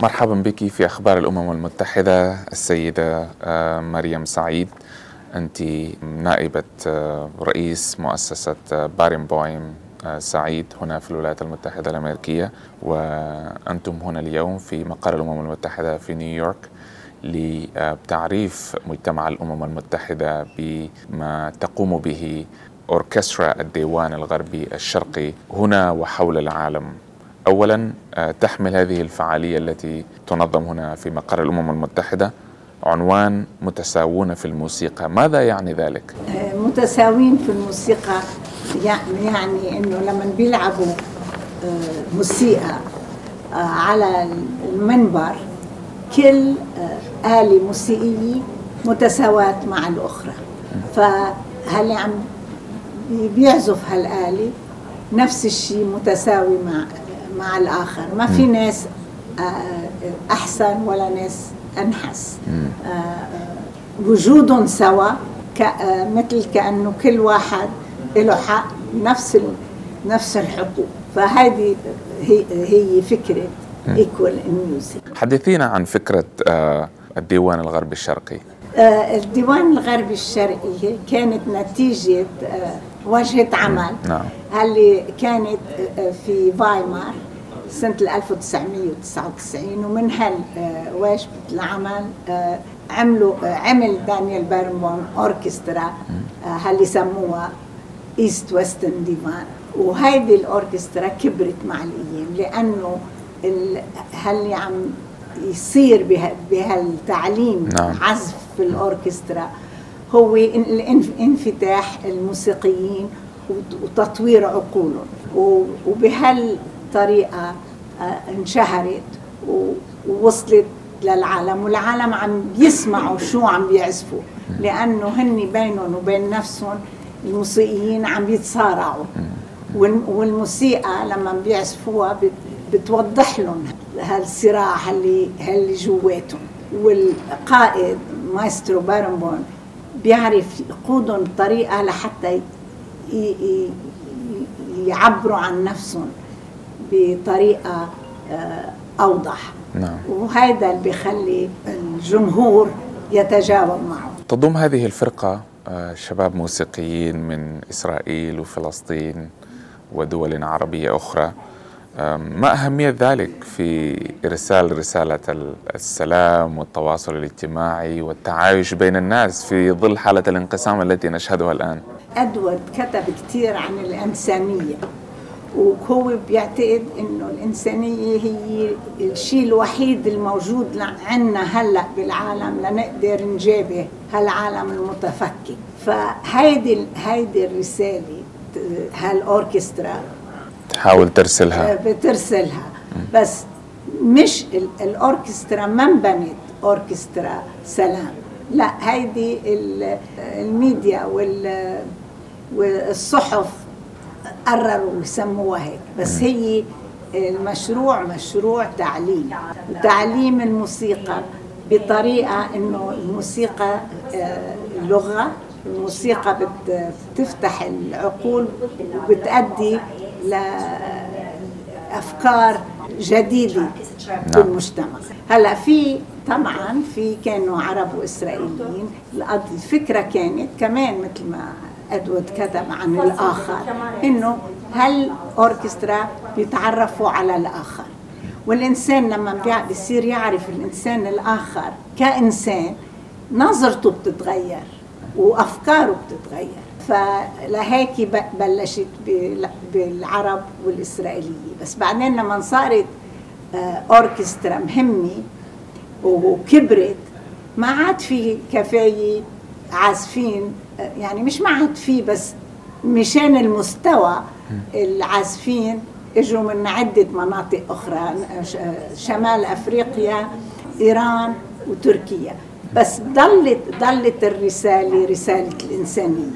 مرحبا بك في أخبار الأمم المتحدة السيدة آه، مريم سعيد. أنت نائبة آه، رئيس مؤسسة آه، بارين بويم سعيد هنا في الولايات المتحدة الأمريكية وأنتم هنا اليوم في مقر الأمم المتحدة في نيويورك لتعريف مجتمع الأمم المتحدة بما تقوم به أوركسترا الديوان الغربي الشرقي هنا وحول العالم. اولا آه، تحمل هذه الفعالية التي تنظم هنا في مقر الأمم المتحدة عنوان متساوون في الموسيقى. ماذا يعني ذلك؟ آه، متساوين في الموسيقى يعني إنه لما بيلعبوا آه، موسيقى على المنبر كل آلة موسيقية متساواة مع الأخرى. فهل عم بيعزف هالآلة نفس الشيء متساوي مع مع الآخر. ما في ناس آه، أحسن ولا ناس أنحس. آه، وجودهم سوا آه، مثل كأنه كل واحد له حق نفس نفس الحقوق فهذه هي هي فكرة equal music حدثينا عن فكرة الديوان الغربي الشرقي. الديوان الغربي الشرقي كانت نتيجة ورشة عمل. نعم. اللي كانت في فايمار سنة 1999 ومن هال ورشة العمل آه، عملوا آه، عمل دانيال بارنبويم أوركسترا اللي آه، سموها East Western Divan وهيدي الأوركسترا كبرت مع الأيام لأنه هاللي عم يصير بهالتعليم نعم. عزف في الأوركسترا هو انفتاح الموسيقيين وتطوير عقولهم وبهال طريقة آه، انشهرت ووصلت للعالم والعالم عم يسمعوا شو عم بيعزفوا لأنه هن بينهم وبين نفسهم الموسيقيين عم يتصارعوا والموسيقى لما بيعزفوها بتوضح لهم هالصراع اللي اللي جواتهم. والقائد مايسترو بارنبون بيعرف يقودهم بطريقة لحتى يعبروا عن نفسهم. بطريقة آه، أوضح نعم. وهذا اللي بيخلي الجمهور يتجاوب معه تضم هذه الفرقة آه، شباب موسيقيين من إسرائيل وفلسطين ودول عربية أخرى ما أهمية ذلك في إرسال رسالة السلام والتواصل الاجتماعي والتعايش بين الناس في ظل حالة الانقسام التي نشهدها الآن؟ أدوارد كتب كثير عن الإنسانية وهو بيعتقد إنه الإنسانية هي الشيء الوحيد الموجود عندنا هلأ بالعالم لنقدر نجابه هالعالم المتفكك. فهيدي هيدي الرسالة هالأوركسترا تحاول ترسلها. آه، بترسلها. بس مش الأوركسترا ما انبنت أوركسترا سلام. لا هيدي الميديا والصحف قرروا يسموها هيك. بس هي المشروع مشروع تعليم. تعليم الموسيقى بطريقة إنه الموسيقى آه، لغة الموسيقى بتفتح العقول وبتأدي لأفكار جديدة نعم. بالمجتمع هلأ في طبعا في كانوا عرب وإسرائيليين. الفكرة كانت كمان مثل ما إدوارد كتب عن الآخر. إنه هل أوركسترا بيتعرفوا على الآخر؟ والإنسان لما بيصير يعرف الإنسان الآخر كإنسان نظرته بتتغير وأفكاره بتتغير. فلهيك بلشت بالعرب والإسرائيلية. بس بعدين لما صارت آه، أوركسترا مهمة وكبرت ما عاد في كفاية عازفين يعني مش ما عاد في بس مشان المستوى العازفين إجوا من عدة مناطق أخرى شمال أفريقيا إيران وتركيا. بس ضلت ضلت الرسالة رسالة الإنسانية.